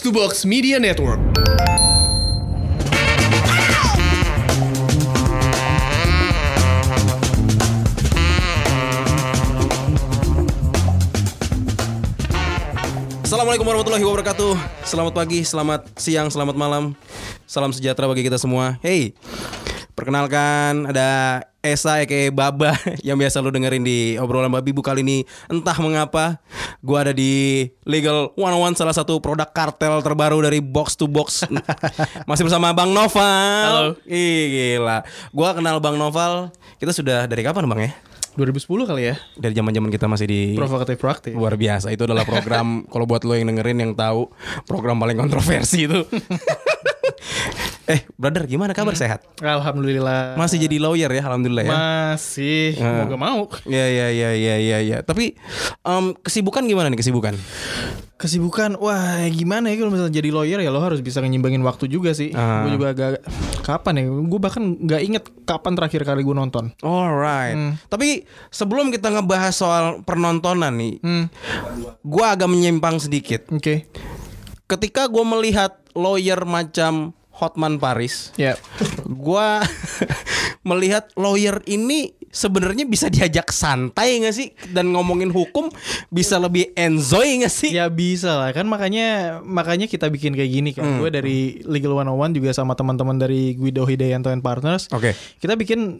To Box Media Network. Assalamualaikum warahmatullahi wabarakatuh. Selamat pagi, selamat siang, selamat malam. Salam sejahtera bagi kita semua. Hey, perkenalkan ada Esa aka Baba yang biasa lu dengerin di obrolan babi bu kali ini entah mengapa gua ada di Legal 101 salah satu produk kartel terbaru dari Box to Box masih bersama Bang Noval. Halo. Ih gila. Gua kenal Bang Noval. Kita sudah dari kapan Bang ya? 2010 kali ya. Dari zaman-zaman kita masih di Provokatif proaktif. Luar biasa itu adalah program kalau buat lo yang dengerin yang tahu program paling kontroversi itu. Eh, brother gimana kabar sehat? Alhamdulillah. Masih jadi lawyer ya, alhamdulillah ya. Masih. Mau gak mau. Ya ya ya ya ya ya. Tapi em, kesibukan gimana nih kesibukan? Kesibukan, wah gimana ya kalau misalnya jadi lawyer ya lo harus bisa nyimbangin waktu juga sih. Ah. Gue juga agak kapan ya? Gue bahkan nggak inget kapan terakhir kali gue nonton. Alright. Tapi sebelum kita ngebahas soal penontonan nih, Hmm, gua agak menyimpang sedikit. oke. Ketika gua melihat lawyer macam Hotman Paris, Ya. gua melihat lawyer ini sebenarnya bisa diajak santai nggak sih dan ngomongin hukum bisa lebih enjoy nggak sih? Ya bisa lah kan makanya makanya kita bikin kayak gini kan. Hmm. Gue dari Legal 101 juga sama teman-teman dari Guido Hidayanto and Partners. Oke. Kita bikin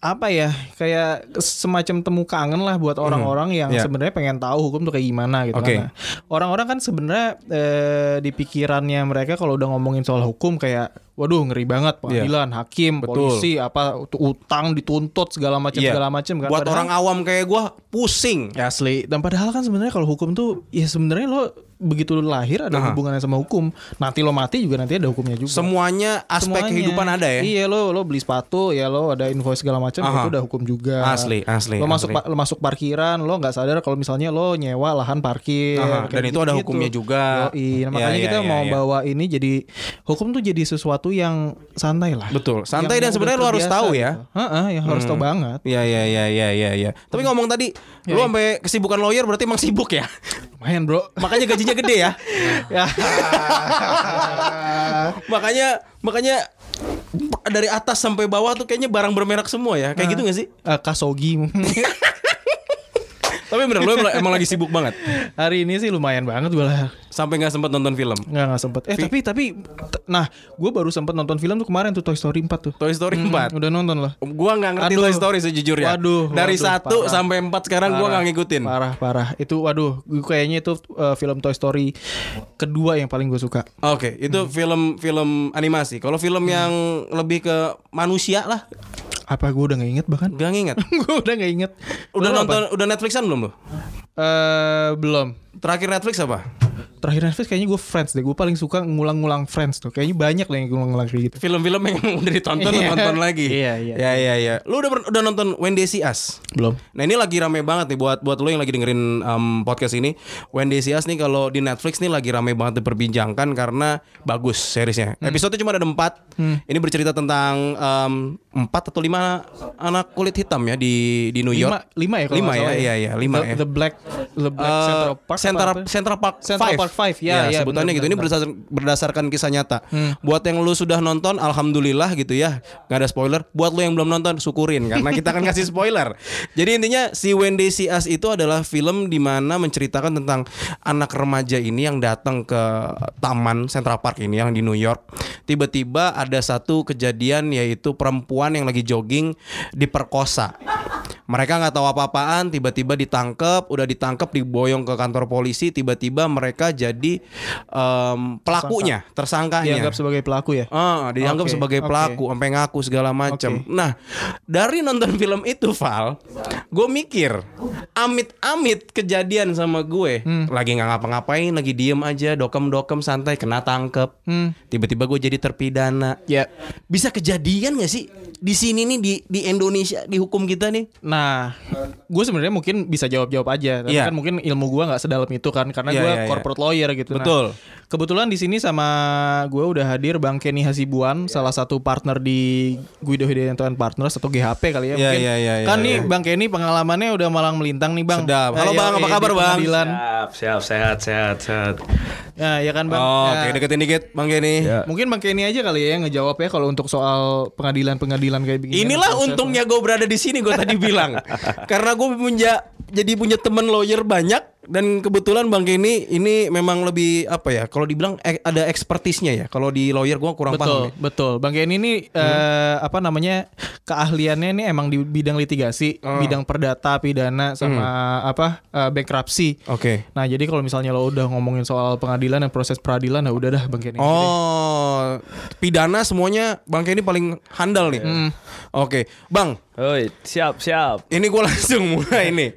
apa ya kayak semacam temu kangen lah buat orang-orang yang Ya. sebenarnya pengen tahu hukum tuh kayak gimana gitu Oke. kan. Orang-orang kan sebenarnya eh, di pikirannya mereka kalau udah ngomongin soal hukum kayak waduh ngeri banget pengadilan, hakim, Iya. Betul. polisi, apa utang dituntut segala macam Iya. segala macam kan. Buat Padahal- orang awam kayak gua pusing. Asli. Dan padahal kan sebenarnya kalau hukum tuh ya sebenarnya lo begitu lo lahir ada Aha. hubungannya sama hukum. Nanti lo mati juga nanti ada hukumnya juga. Semuanya aspek Semuanya. kehidupan ada ya. Iya lo lo beli sepatu ya lo ada invoice segala macam itu udah hukum juga. Asli, asli, Lo masuk asli. pa- lo masuk parkiran lo nggak sadar kalau misalnya lo nyewa lahan parkir. Aha, dan itu ada gitu-gitu. hukumnya juga. Yoi. Nah, Ya, makanya ya, kita ya, mau ya. bawa ini jadi hukum tuh jadi sesuatu yang santai lah. Betul. Santai dan Yang sebenarnya udah lo harus tahu gitu. ya. Heeh, yang harus tahu banget. Iya iya iya iya iya iya. Tapi ngomong tadi lu sampai kesibukan lawyer berarti emang sibuk ya. Lumayan bro. Makanya gajinya gede ya. ya. makanya makanya dari atas sampai bawah tuh kayaknya barang bermerek semua ya. Kayak gitu gak sih? Eh, Kasogi Tapi bener lu emang, emang lagi sibuk banget. Hari ini sih lumayan banget gue lah. Sampai nggak sempat nonton film. Nggak nggak sempet. Eh tapi tapi t- nah gue baru sempet nonton film tuh kemarin tuh Toy Story 4 tuh. Toy Story 4. Udah nonton loh. Gua nggak ngerti Aduh. Toy Story sejujurnya. Waduh, Dari waduh, satu parah. sampai 4 sekarang Parah. nggak ngikutin. Parah parah. Itu waduh, gue kayaknya itu uh, film Toy Story kedua yang paling gue suka. Oke, itu Hmm. film film animasi. Kalau film yang lebih ke manusia lah, Apa gue udah nggak inget bahkan? gak nginget. gue udah nggak inget. Udah apa? nonton, udah Netflixan belum lo? Eh belum. Terakhir Netflix apa? Terakhir Netflix kayaknya gue Friends deh. Gue paling suka ngulang-ngulang Friends tuh. Kayaknya banyak lah yang ngulang-ngulang kayak gitu. Film-film yang udah ditonton Iya. tonton lagi. Iya, iya. Ya ya ya. Lu udah udah nonton When They See Us? Belum. Nah ini lagi rame banget nih buat buat lo yang lagi dengerin um, podcast ini. When They See Us nih kalau di Netflix nih lagi rame banget diperbincangkan karena bagus seriesnya. Hmm. Episode cuma ada empat. Ini bercerita tentang um, empat atau lima anak kulit hitam ya di di New Lima, York. lima ya kalau Lima ya, salah iya, iya, lima the, ya. The Black, the Black Eh, Central Park. Central? Central Park Central. Park Five, ya, ya, sebutannya benar, gitu. Ini benar, berdasarkan, berdasarkan kisah nyata. Buat yang lu sudah nonton, alhamdulillah gitu ya, nggak ada spoiler. Buat lu yang belum nonton, syukurin karena kita akan kasih spoiler. Jadi intinya si When They See Us itu adalah film di mana menceritakan tentang anak remaja ini yang datang ke taman Central Park ini yang di New York. Tiba-tiba ada satu kejadian yaitu perempuan yang lagi jogging diperkosa. Mereka nggak tahu apa-apaan, tiba-tiba ditangkap, udah ditangkap diboyong ke kantor polisi, tiba-tiba mereka jadi em, pelakunya, tersangkanya. Dianggap sebagai pelaku ya. Ah, dianggap Oke, sebagai pelaku, sampai ngaku segala macam. Oke. Nah, dari nonton film itu, Val, gue mikir, amit-amit kejadian sama gue, Hmm. lagi nggak ngapa-ngapain, lagi diem aja, dokem-dokem santai, kena tangkep, Hmm. tiba-tiba gue jadi terpidana. Ya. Bisa kejadian gak sih di sini nih di di Indonesia di hukum kita nih? Nah, gue sebenarnya mungkin bisa jawab-jawab aja, tapi Iya. kan mungkin ilmu gue nggak sedalam itu kan, karena Iya, gue iya, iya. corporate lawyer gitu. Nah, Betul. kebetulan di sini sama gue udah hadir Bang Kenny Hasibuan, salah satu partner di Guido Hidayanto and Partners atau GHP kali ya. Iya, mungkin. iya, iya, iya, kan nih iya. Bang Kenny pengalamannya udah malang melintang nih Bang. Sedap. Halo, Eh, Bang, yang- apa eh, kabar, Bang? pengadilan. Siap, siap, sehat, sehat, sehat. Ya, ya kan Bang. Oh, Ya. Oke, deketin dikit Bang Kenny. Ya. Mungkin Bang Kenny aja kali ya yang ngejawab ya kalau untuk soal pengadilan-pengadilan kayak begini. Inilah untungnya gue berada di sini gue tadi bilang karena gue punya jadi punya temen lawyer banyak dan kebetulan bang Kenny ini memang lebih apa ya kalau dibilang eh, ada ekspertisnya ya kalau di lawyer gue kurang Betul, paham ya. betul. Bang Kenny ini eh, apa namanya keahliannya ini emang di bidang litigasi, Oh. bidang perdata, pidana, sama apa eh, bankruptcy. Oke. Nah jadi kalau misalnya lo udah ngomongin soal pengadilan dan proses peradilan, nah udah dah Bang Kenny. Oh, pidana semuanya bang Kenny paling handal nih. Oke, bang. Oi, siap, siap. Ini gue langsung mulai nih.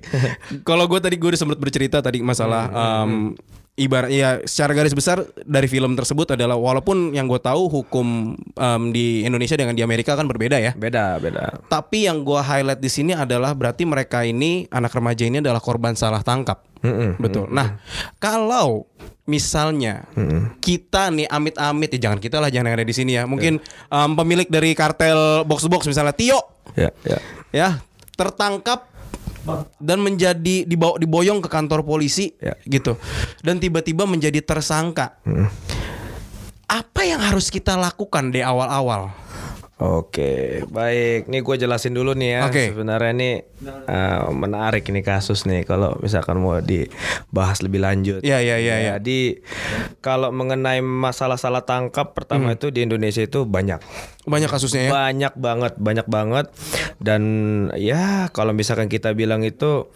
Kalau gue tadi gue udah sempat bercerita tadi masalah um, ibarat ya secara garis besar dari film tersebut adalah walaupun yang gue tahu hukum um, di Indonesia dengan di Amerika kan berbeda ya. Beda, beda. Tapi yang gue highlight di sini adalah berarti mereka ini anak remaja ini adalah korban salah tangkap. Betul. Nah, kalau misalnya kita nih amit-amit ya jangan kita lah jangan yang ada di sini ya. Mungkin um, pemilik dari kartel box box misalnya Tio Ya, ya. ya tertangkap dan menjadi dibawa diboyong ke kantor polisi Ya. gitu dan tiba-tiba menjadi tersangka apa yang harus kita lakukan di awal-awal Oke, baik. Nih gue jelasin dulu nih ya. Oke. Sebenarnya ini eh, menarik ini kasus nih. Kalau misalkan mau dibahas lebih lanjut. Ya, ya, ya, ya. Jadi kalau mengenai masalah salah tangkap, pertama itu di Indonesia itu banyak. banyak kasusnya ya Banyak banget, banyak banget. Dan ya kalau misalkan kita bilang itu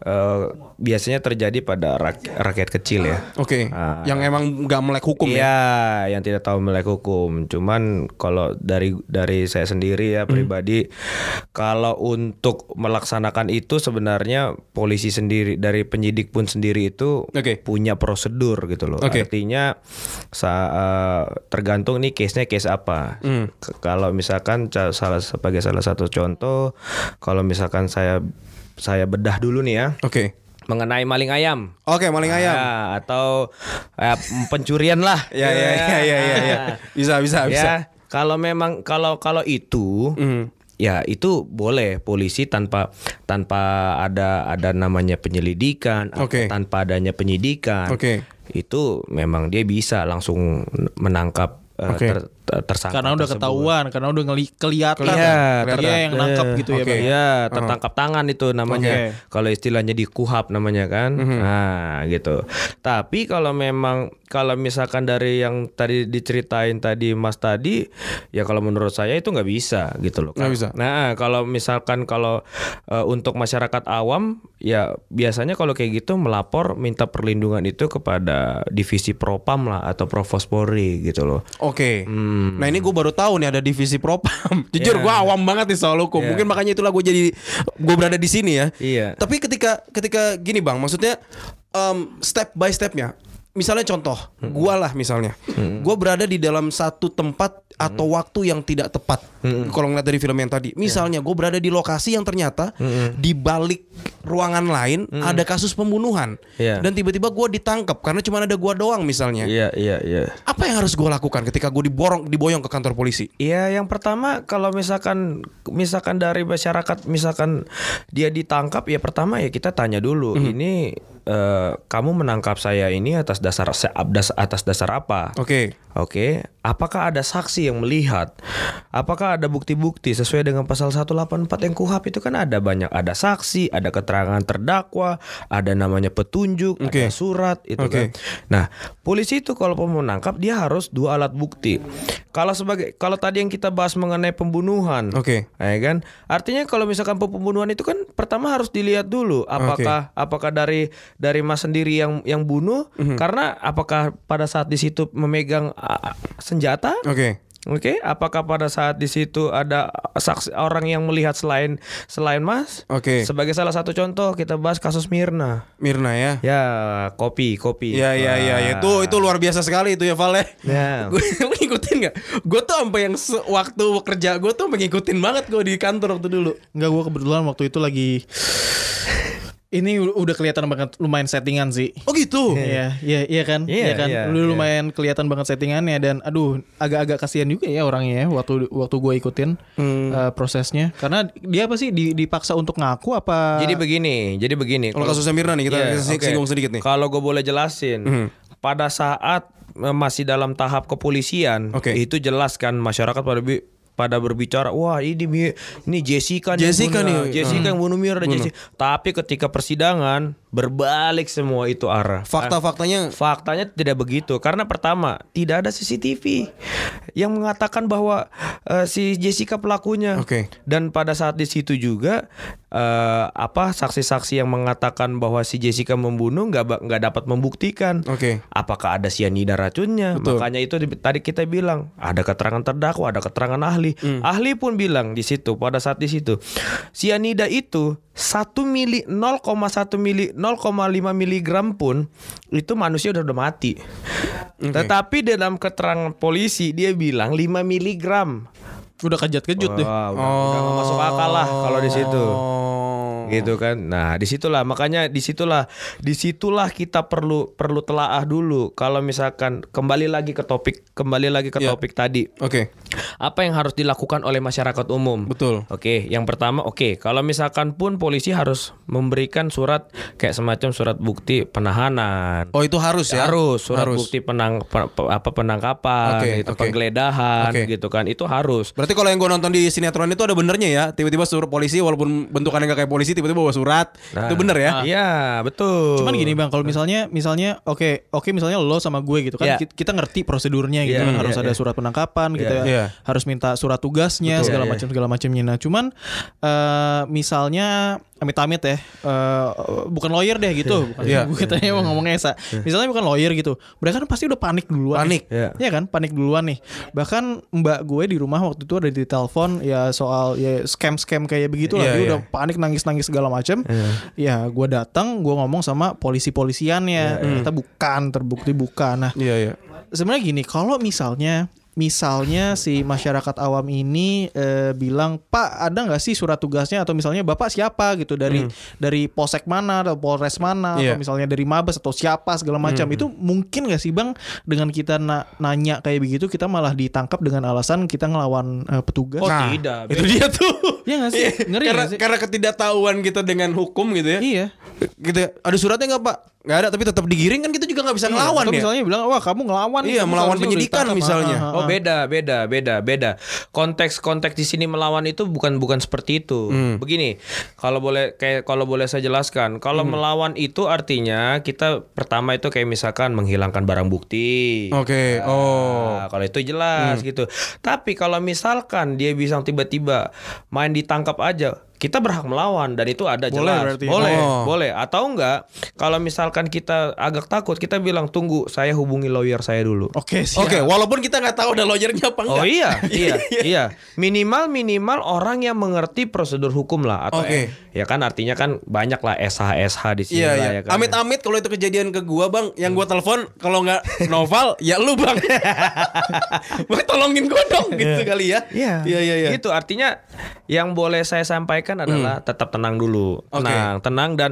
eh, biasanya terjadi pada rak- rakyat kecil ya. oke Ah. yang emang nggak melek hukum ya Iya, yang tidak tahu melek hukum. Cuman kalau dari dari saya sendiri ya pribadi, kalau untuk melaksanakan itu sebenarnya polisi sendiri dari penyidik pun sendiri itu Oke. punya prosedur gitu loh. Oke. Artinya sa- eh, tergantung nih case-nya case apa. K- Kalau misalkan salah sebagai salah satu contoh, kalau misalkan saya saya bedah dulu nih ya oke mengenai maling ayam. oke maling ayam Ya, atau eh, pencurian lah. ya ya ya ya ya, ya. bisa bisa bisa Ya, kalau memang kalau kalau itu Mhm. Ya itu boleh polisi tanpa tanpa ada ada namanya penyelidikan atau Oke. tanpa adanya penyidikan. Oke. Itu memang dia bisa langsung menangkap eh, ter- ter- tersangka karena udah tersebut. ketahuan, karena udah ngeli- kelihatan. Iya, dia kelihatan. yang nangkap gitu ya, Oke. Bang. Ya, tertangkap tangan itu namanya. Oke. Kalau istilahnya di kuhap namanya kan. Mhm. Nah, gitu. Tapi kalau memang kalau misalkan dari yang tadi diceritain tadi Mas tadi, ya kalau menurut saya itu nggak bisa gitu loh. Nggak bisa. Nah, kalau misalkan kalau eh, untuk masyarakat awam, ya biasanya kalau kayak gitu melapor minta perlindungan itu kepada divisi propam lah atau provospori gitu loh. Oke. Hmm. Nah ini gue baru tahu nih ada divisi propam. Jujur Iya. gue awam banget nih soal hukum. Iya. Mungkin makanya itulah gue jadi gue berada di sini ya. Iya. Tapi ketika ketika gini bang, maksudnya um, step by stepnya. Misalnya contoh, Hmm. gua lah misalnya, gua berada di dalam satu tempat Hmm. atau waktu yang tidak tepat. Kalau ngeliat dari film yang tadi, misalnya gue berada di lokasi yang ternyata Hmm. di balik ruangan lain ada kasus pembunuhan, Iya. dan tiba-tiba gua ditangkap karena cuma ada gua doang misalnya. Iya, iya, iya. Apa yang harus gue lakukan ketika gue diborong, diboyong ke kantor polisi? Iya, yang pertama kalau misalkan misalkan dari masyarakat misalkan dia ditangkap ya pertama ya kita tanya dulu ini eh, kamu menangkap saya ini atas dasar atas atas dasar apa? Oke, Oke, apakah ada saksi yang melihat? Apakah ada bukti-bukti sesuai dengan pasal 184 yang KUHAP itu kan ada banyak ada saksi, ada keterangan terdakwa, ada namanya petunjuk, Oke. ada surat itu Oke. kan. Nah, polisi itu kalau mau menangkap dia harus dua alat bukti. Kalau sebagai kalau tadi yang kita bahas mengenai pembunuhan, Oke. ya kan? Artinya kalau misalkan pembunuhan itu kan pertama harus dilihat dulu apakah apakah dari dari Mas sendiri yang yang bunuh Mhm. karena apakah pada saat di situ memegang senjata? oke, Oke, apakah pada saat di situ ada saksi orang yang melihat selain selain Mas? oke. Sebagai salah satu contoh kita bahas kasus Mirna. Mirna ya. Ya, kopi, kopi. Ya ya ya ya. itu itu luar biasa sekali itu ya Val ya. Ya. Gue ngikutin nggak? Gue tuh sampai yang waktu kerja gue tuh ngikutin banget gue di kantor waktu dulu. Enggak, gue kebetulan waktu itu lagi ini udah kelihatan banget lumayan settingan sih. Oh gitu. Iya, iya, iya kan, Iya, iya kan. iya, Lu iya. lumayan kelihatan banget settingannya dan aduh agak-agak kasihan juga ya orangnya ya waktu waktu gue ikutin Hmm. eh, prosesnya. Karena dia apa sih di- dipaksa untuk ngaku apa? Jadi begini, jadi begini. Kalau kasusnya Mirna nih kita kita sing- oke. singgung sedikit nih. Kalau gue boleh jelasin, pada saat eh, masih dalam tahap kepolisian Oke. itu jelas kan masyarakat pada bi- pada berbicara wah ini ini Jessica nih Jessica yang bunuh, nih, Jessica hmm. yang bunuh Mir ada Jessica tapi ketika persidangan berbalik semua itu arah Fakta-faktanya Faktanya tidak begitu karena pertama tidak ada CCTV yang mengatakan bahwa eh, si Jessica pelakunya. Oke. Dan pada saat di situ juga eh, apa saksi-saksi yang mengatakan bahwa si Jessica membunuh nggak nggak dapat membuktikan. Oke. Apakah ada sianida racunnya? Makanya itu di- tadi kita bilang ada keterangan terdakwa, ada keterangan ahli. Ahli pun bilang di situ pada saat di situ sianida itu 1 mili 0,1 mili 0,5 miligram pun itu manusia udah udah mati. Tetapi dalam keterangan polisi dia bilang 5 miligram. Udah kejut-kejut deh. Udah, udah nggak masuk akal lah kalau di situ Oh. gitu kan nah di situlah makanya di situlah di situlah kita perlu perlu telaah dulu kalau misalkan kembali lagi ke topik kembali lagi ke Ya. topik tadi Oke. Apa yang harus dilakukan oleh masyarakat umum Betul. Oke, yang pertama, oke, kalau misalkan pun polisi harus memberikan surat kayak semacam surat bukti penahanan. Oh, itu harus ya? Harus surat Harus. bukti penang pe- pe- apa penangkapan, Oke, gitu, oke. penggeledahan, Oke. gitu kan, itu harus. Berarti kalau yang gue nonton di sinetron itu ada benernya ya Tiba-tiba suruh polisi walaupun bentukannya gak kayak polisi Tiba-tiba bawa surat Itu bener ya Iya, betul. Cuman gini bang, kalau misalnya misalnya oke oke misalnya lo sama gue gitu kan ki- kita ngerti prosedurnya gitu Iya, kan harus ada iya. surat penangkapan gitu Iya. ya, Iya. harus minta surat tugasnya Betul. segala Iya, iya. macam segala macamnya. Nah cuman eh, misalnya amit-amit ya eh, bukan lawyer deh gitu, bukan Iya. gue tanya mau ngomongnya Esa. Misalnya bukan lawyer gitu, mereka kan pasti udah panik duluan. Panik. Iya. Iya kan, panik duluan nih. Bahkan mbak gue di rumah waktu itu ada di telepon ya soal ya scam-scam kayak begitu lah. Iya, Dia iya. udah panik nangis-nangis segala macam. Ya, gue datang, gue ngomong sama polisi-polisiannya. Ternyata bukan, terbukti bukan. Nah, Iya iya sebenarnya gini, kalau misalnya misalnya si masyarakat awam ini eh, bilang Pak ada nggak sih surat tugasnya? Atau misalnya Bapak siapa? Gitu dari dari polsek mana atau polres mana Iya. atau misalnya dari mabes atau siapa segala macam. Itu mungkin nggak sih Bang dengan kita na- nanya kayak begitu kita malah ditangkap dengan alasan kita ngelawan eh, petugas. Oh, Nah, tidak. Itu dia tuh. Iya nggak sih? Ngeri karena, nggak sih? karena ketidaktahuan kita dengan hukum gitu ya. Iya. Gitu ya. Ada suratnya gak pak? Gak ada tapi tetap digiring kan kita juga gak bisa ngelawan atau ya misalnya bilang wah kamu ngelawan Iya, kamu melawan penyidikan ditangkap." misalnya. Ah, ah, Oh ah. beda beda beda beda konteks konteks di sini melawan itu bukan bukan seperti itu begini kalau boleh kayak kalau boleh saya jelaskan kalau melawan itu artinya kita pertama itu kayak misalkan menghilangkan barang bukti Oke Oh Nah, kalau itu jelas gitu. Tapi kalau misalkan dia bisa tiba-tiba main ditangkap aja, kita berhak melawan dan itu ada Boleh jelas. berarti. Boleh, Oh. boleh. Atau enggak? Kalau misalkan kita agak takut, kita bilang tunggu, saya hubungi lawyer saya dulu. oke siap. Oke walaupun kita gak tahu ada lawyernya apa enggak Oh iya, iya, iya. Minimal minimal orang yang mengerti prosedur hukum lah atau Oke. eh, ya kan artinya kan banyak lah SH SH di sini Iya lah iya. ya kan. Amit-amit kalau itu kejadian ke gua bang, yang gua telepon kalau nggak Noval ya lu bang. bang tolongin gua dong gitu kali ya. Iya. Iya iya iya. Gitu artinya yang boleh saya sampaikan adalah tetap tenang dulu. Oke. Tenang, tenang dan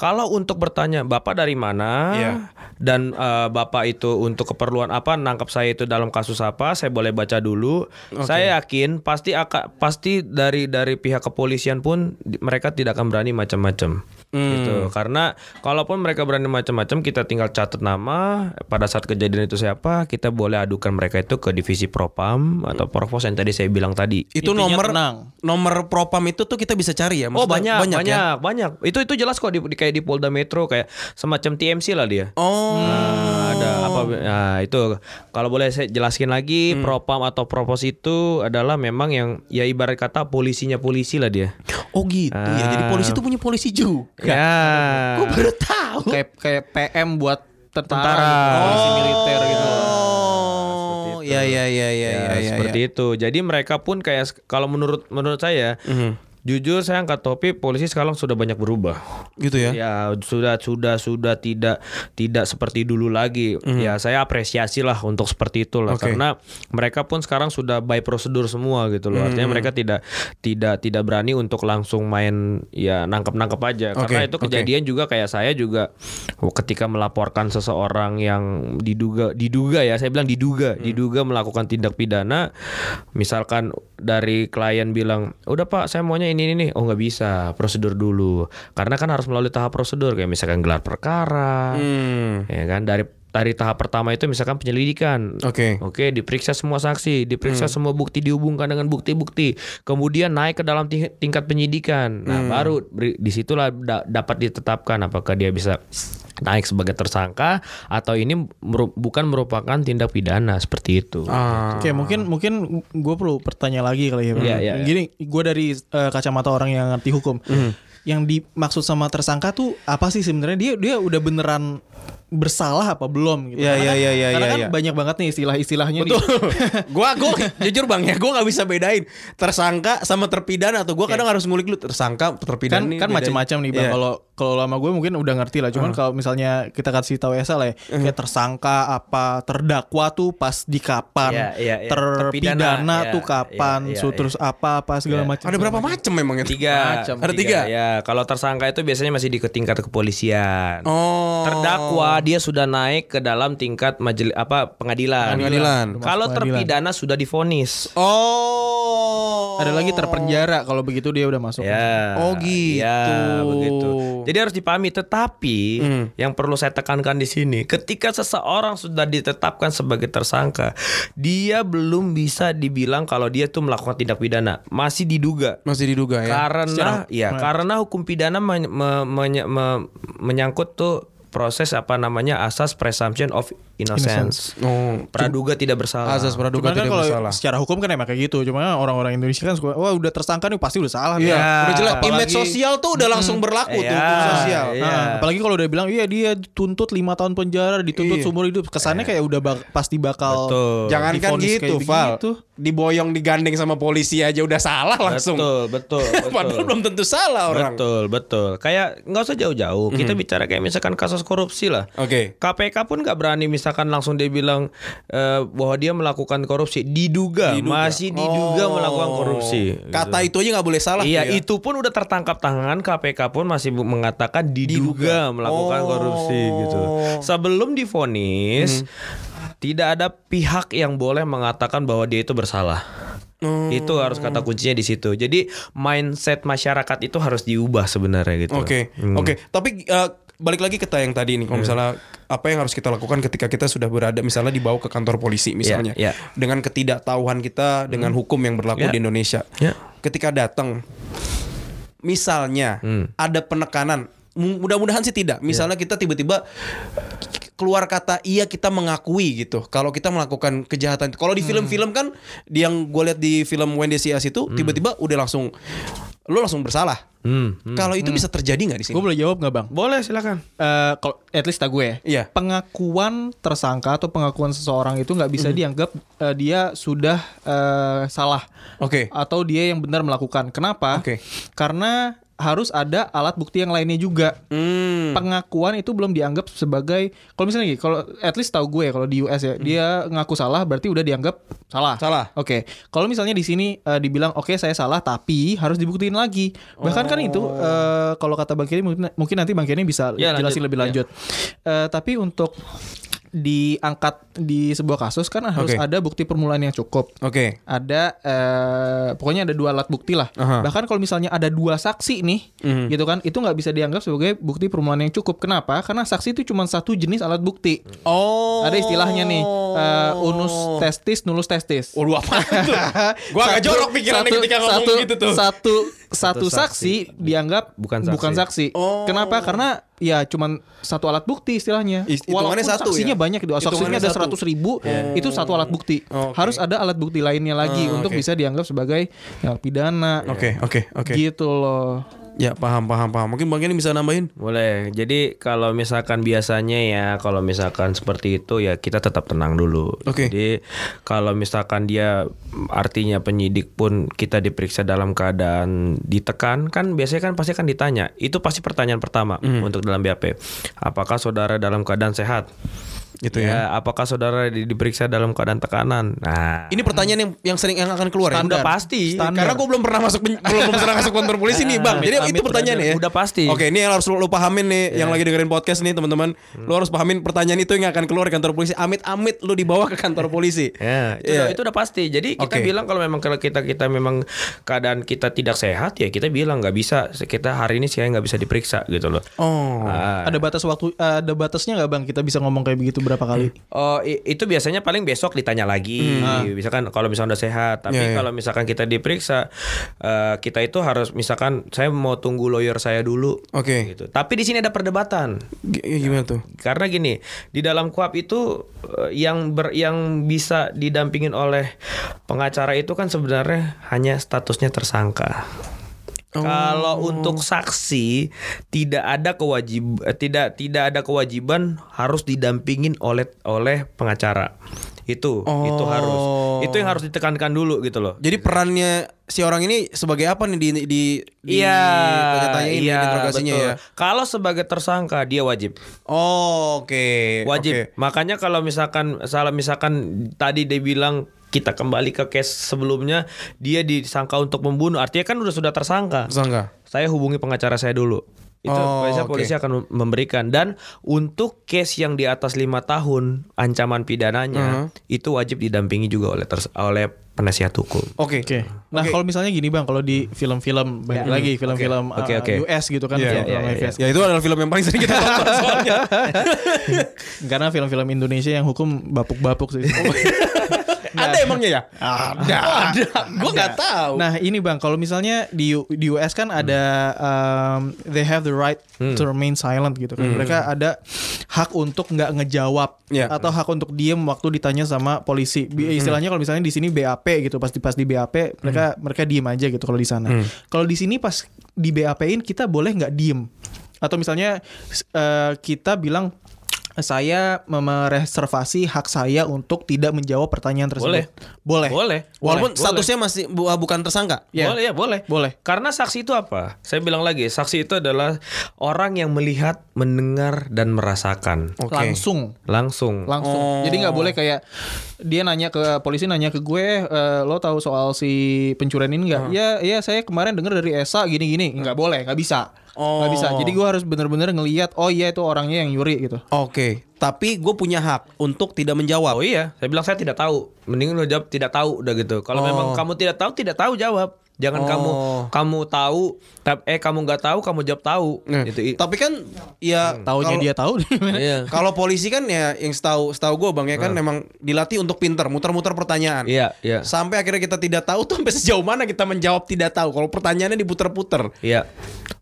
kalau untuk bertanya Bapak dari mana Iya. dan eh, Bapak itu untuk keperluan apa nangkap saya itu dalam kasus apa, saya boleh baca dulu. Saya yakin pasti akan pasti dari dari pihak kepolisian pun mereka tidak akan berani macam-macam. Gitu. Karena kalaupun mereka berani macam-macam kita tinggal catat nama pada saat kejadian itu siapa, kita boleh adukan mereka itu ke divisi Propam atau Provos yang tadi saya bilang tadi. Itu Intinya nomor tenang. nomor propam itu tuh kita bisa cari ya. Oh Maksudnya banyak banyak ya? banyak, Itu itu jelas kok di, di- kayak di Polda Metro kayak semacam TMC lah dia. Oh. Nah, ada apa nah itu kalau boleh saya jelaskan lagi Hmm. propam atau propos itu adalah memang yang ya ibarat kata polisinya polisi lah dia. Oh gitu ya. Jadi Ah. polisi tuh punya polisi juga. Ya. Gue baru tahu. kayak kayak PM buat tentara, Tentara. gitu, polisi militer gitu. Oh, ya ya ya ya Ya, ya ya. seperti itu. Jadi mereka pun kayak kalau menurut menurut saya Mhm. Jujur saya angkat topi polisi sekarang sudah banyak berubah. Gitu ya. Ya sudah sudah sudah tidak tidak seperti dulu lagi. Ya saya apresiasi lah untuk seperti itu lah Oke. karena mereka pun sekarang sudah by prosedur semua gitu loh. Artinya mereka tidak tidak tidak berani untuk langsung main ya nangkep-nangkep aja. Oke, Karena itu kejadian juga kayak saya juga oh, ketika melaporkan seseorang yang diduga diduga ya saya bilang diduga diduga melakukan tindak pidana misalkan dari klien bilang udah pak saya maunya ini ini nih oh nggak bisa prosedur dulu karena kan harus melalui tahap prosedur kayak misalkan gelar perkara Hmm. ya kan dari dari tahap pertama itu misalkan penyelidikan. Oke. Oke, diperiksa semua saksi, diperiksa semua bukti dihubungkan dengan bukti-bukti. Kemudian naik ke dalam ting- tingkat penyidikan. Nah, baru beri- di situlah da- dapat ditetapkan apakah dia bisa naik sebagai tersangka atau ini meru- bukan merupakan tindak pidana seperti itu. Ah. Oke, mungkin mungkin gue perlu bertanya lagi kali ya. Iya, iya, iya. Gini, gue dari eh, kacamata orang yang ngerti hukum. Yang dimaksud sama tersangka tuh apa sih sebenarnya? Dia dia udah beneran bersalah apa belum gitu. Iya, Karena iya, kan- iya, iya, Karena iya, kan iya. banyak banget nih istilah-istilahnya nih. Betul. gua gua jujur Bang ya, gua nggak bisa bedain tersangka sama terpidana atau gua kadang harus ngulik dulu tersangka terpidana kan nih kan macam-macam nih bang Iya. kalau kalau lama gue mungkin udah ngerti lah cuman kalau misalnya kita kasih tahu Esa lah ya kayak tersangka apa terdakwa tuh pas di kapan Iya, iya, iya. terpidana Terpidana, tuh iya, kapan iya, iya, so, terus apa apa segala Iya. macam ada berapa macam memang itu? Tiga. Macam. Ada tiga? Ya, kalau tersangka itu biasanya masih di tingkat kepolisian. Oh. Terdakwa dia sudah naik ke dalam tingkat majelis apa pengadilan. Pengadilan. Kalau terpidana sudah difonis. Oh. ada lagi terpenjara kalau begitu dia udah masuk Ya. Oh, gitu. Ya, begitu. Jadi harus dipahami. Tetapi Hmm. yang perlu saya tekankan di sini, ketika seseorang sudah ditetapkan sebagai tersangka, dia belum bisa dibilang kalau dia tuh melakukan tindak pidana, masih diduga. Masih diduga ya. Karena Secara- ya, karena hukum pidana men- me- menye- me- menyangkut tuh proses apa namanya asas presumption of innocence. Oh. Praduga tidak bersalah. Azas praduga Cuman kan tidak kalau bersalah. secara hukum kan emang kayak gitu. Cuma orang-orang Indonesia kan suka, wah udah tersangka nih pasti udah salah. Iya, nih." udah jelas Apalagi- image sosial tuh udah langsung berlaku tuh Iya, hukum sosial. iya. Nah, apalagi kalau udah bilang iya dia tuntut lima tahun penjara, dituntut Iya. seumur hidup. Kesannya kayak udah bak- pasti bakal Betul. Jangankan divonis gitu, Val. begitu. Diboyong digandeng sama polisi aja udah salah langsung. Betul, betul, betul. Padahal belum tentu salah orang. Betul, betul. Kayak nggak usah jauh-jauh. Kita bicara kayak misalkan kasus korupsi lah. Oke. KPK pun nggak berani misalkan langsung dia bilang eh, bahwa dia melakukan korupsi, diduga, masih diduga Oh. melakukan korupsi. Kata itu aja nggak boleh salah. Iya, ya. itu pun udah tertangkap tangan KPK pun masih mengatakan diduga, melakukan Oh. korupsi gitu. Sebelum difonis, tidak ada pihak yang boleh mengatakan bahwa dia itu bersalah. Oh. Itu harus kata kuncinya di situ. Jadi mindset masyarakat itu harus diubah sebenarnya gitu. Oke, oke. Tapi eh, balik lagi ke yang tadi nih, kalau misalnya apa yang harus kita lakukan ketika kita sudah berada, misalnya dibawa ke kantor polisi, misalnya, Iya, iya. dengan ketidaktahuan kita dengan hukum yang berlaku Iya. di Indonesia, Iya. ketika datang, misalnya ada penekanan, mu- mudah-mudahan sih tidak. Misalnya kita tiba-tiba keluar kata iya kita mengakui gitu. Kalau kita melakukan kejahatan kalau di film-film kan di yang gue lihat di film Wendy Sias itu tiba-tiba udah langsung lu langsung bersalah Hmm. kalau itu bisa terjadi nggak di sini Gue boleh jawab nggak bang? Boleh silakan. Eh, kalau at least tak gue ya. Iya. Pengakuan tersangka atau pengakuan seseorang itu nggak bisa dianggap eh, dia sudah eh, salah Oke. atau dia yang benar melakukan. Kenapa? Oke. Karena harus ada alat bukti yang lainnya juga. Hmm. Pengakuan itu belum dianggap sebagai kalau misalnya gini, kalau at least tahu gue ya kalau di US ya, dia ngaku salah berarti udah dianggap salah. Salah. Oke. Kalau misalnya di sini eh, dibilang oke saya salah tapi harus dibuktiin lagi. Bahkan kan itu eh, kalau kata Bang Kenny mungkin, mungkin nanti Bang Kenny bisa Ya, lanjut. jelasin lebih Ya. lanjut. Eh, tapi untuk diangkat di sebuah kasus kan harus Oke. ada bukti permulaan yang cukup Oke. ada eh, pokoknya ada dua alat bukti lah. Aha. Bahkan kalau misalnya ada dua saksi nih, gitu kan, itu nggak bisa dianggap sebagai bukti permulaan yang cukup. Kenapa? Karena saksi itu cuma satu jenis alat bukti. Oh. Ada istilahnya nih, eh, unus testis, nulus testis. Waduh apa tuh? Gua agak jorok pikirannya ketika ngomong satu, gitu tuh. Satu satu saksi, dianggap Bukan bukan saksi. saksi. Kenapa? Karena ya cuman satu alat bukti istilahnya. Is- hitungannya Walaupun satu saksinya ya? banyak gitu. Saksinya ada seratus ribu, itu satu alat bukti. Oke. Harus ada alat bukti lainnya lagi Ah, untuk bisa dianggap sebagai pidana. Oke, oke, oke. Gitu loh. Ya, paham, paham, paham. Mungkin Bang ini bisa nambahin? Boleh. Jadi kalau misalkan biasanya ya kalau misalkan seperti itu ya kita tetap tenang dulu. Oke. Jadi kalau misalkan dia artinya penyidik pun kita diperiksa dalam keadaan ditekan kan biasanya kan pasti kan ditanya. Itu pasti pertanyaan pertama untuk dalam BAP. Apakah saudara dalam keadaan sehat? Gitu ya. Apakah saudara di- diperiksa dalam keadaan tekanan? Nah, Ini pertanyaan yang yang sering yang akan keluar ya. udah pasti. Standar. Karena gue belum pernah masuk belum pernah masuk kantor polisi nih bang. Jadi Amit-amit itu pertanyaan udah- ya. udah pasti. Oke ini yang harus lu, lu pahamin nih yang lagi dengerin podcast nih teman-teman. Lu harus pahamin pertanyaan itu yang akan keluar di kantor polisi. Amit-amit lu dibawa ke kantor polisi. Ya, itu, Iya. udah, itu udah pasti. Jadi kita Oke. bilang kalau memang kalau kita kita memang keadaan kita tidak sehat ya kita bilang nggak bisa. Kita hari ini saya nggak bisa diperiksa gitu loh. Oh. Ah, Ada batas waktu, ada batasnya nggak bang? Kita bisa ngomong kayak begitu berapa kali? Oh itu biasanya paling besok ditanya lagi, misalkan kalau misalkan udah sehat. Tapi Iya, iya. kalau misalkan kita diperiksa, eh, kita itu harus misalkan saya mau tunggu lawyer saya dulu. Oke. Gitu. Tapi di sini ada perdebatan. G- gimana tuh? Karena gini, di dalam kuap itu eh, yang ber, yang bisa didampingin oleh pengacara itu kan sebenarnya hanya statusnya tersangka. Kalau untuk saksi tidak ada kewajib eh, tidak tidak ada kewajiban harus didampingin oleh oleh pengacara. Itu itu harus. Itu yang harus ditekankan dulu gitu loh. Jadi perannya si orang ini sebagai apa nih di di di Iya, iya, interogasinya betul. ya? Kalau sebagai tersangka dia wajib. Oh, oke. wajib Oke. makanya kalau misalkan salah misalkan tadi dia bilang kita kembali ke case sebelumnya dia disangka untuk membunuh artinya kan udah sudah tersangka Tersangka. saya hubungi pengacara saya dulu itu Oh, biasanya oke. polisi akan memberikan dan untuk case yang di atas lima tahun ancaman pidananya itu wajib didampingi juga oleh ters- oleh penasihat hukum Oke. Oke. Nah, kalau misalnya gini Bang, kalau di film-film balik lagi film-film Oke, uh, oke. US gitu kan, film-film iya, iya. US. Ya itu adalah film yang paling sering kita tonton soalnya. Karena film-film Indonesia yang hukum bapuk-bapuk sih. Ada emangnya ya? Ada. ada. Gue nggak tahu. Nah ini bang, kalau misalnya di di US kan ada um, they have the right to remain silent gitu kan. Mereka ada hak untuk nggak ngejawab Ya. atau hak untuk diem waktu ditanya sama polisi. Bi- Istilahnya kalau misalnya di sini BAP gitu, pas di pas di BAP mereka mereka diem aja gitu kalau di sana. Kalau di sini pas di BAP-in kita boleh nggak diem? Atau misalnya eh, kita bilang saya mereservasi hak saya untuk tidak menjawab pertanyaan tersebut. Boleh. boleh Walaupun Boleh. statusnya masih bu- bukan tersangka. Ya. Boleh ya, boleh. Boleh. Karena saksi itu apa? Saya bilang lagi, saksi itu adalah orang yang melihat, mendengar dan merasakan Oke. Langsung. langsung. langsung. Jadi nggak boleh kayak dia nanya ke polisi nanya ke gue, "Eh, lo tahu soal si pencurian ini nggak? Ya, ya saya kemarin dengar dari Esa gini-gini. Nggak boleh, nggak bisa. Nggak Oh. bisa. Jadi gue harus bener-bener ngelihat, oh iya itu orangnya yang nyuri gitu. Oke. Tapi gue punya hak untuk tidak menjawab. Oh iya, saya bilang saya tidak tahu. Mending lo jawab tidak tahu udah gitu. Kalau Oh. memang kamu tidak tahu, tidak tahu jawab. Jangan Oh. kamu kamu tahu, eh kamu nggak tahu, kamu jawab tahu. Nah, Gitu. Tapi kan ya Taunya kalau- dia tahu. Iya. Kalau polisi kan ya yang setahu setahu gue bang ya kan memang dilatih untuk pinter muter-muter pertanyaan. Iya, iya. Sampai akhirnya kita tidak tahu tuh sampai sejauh mana kita menjawab tidak tahu. Kalau pertanyaannya diputer-puter. Iya.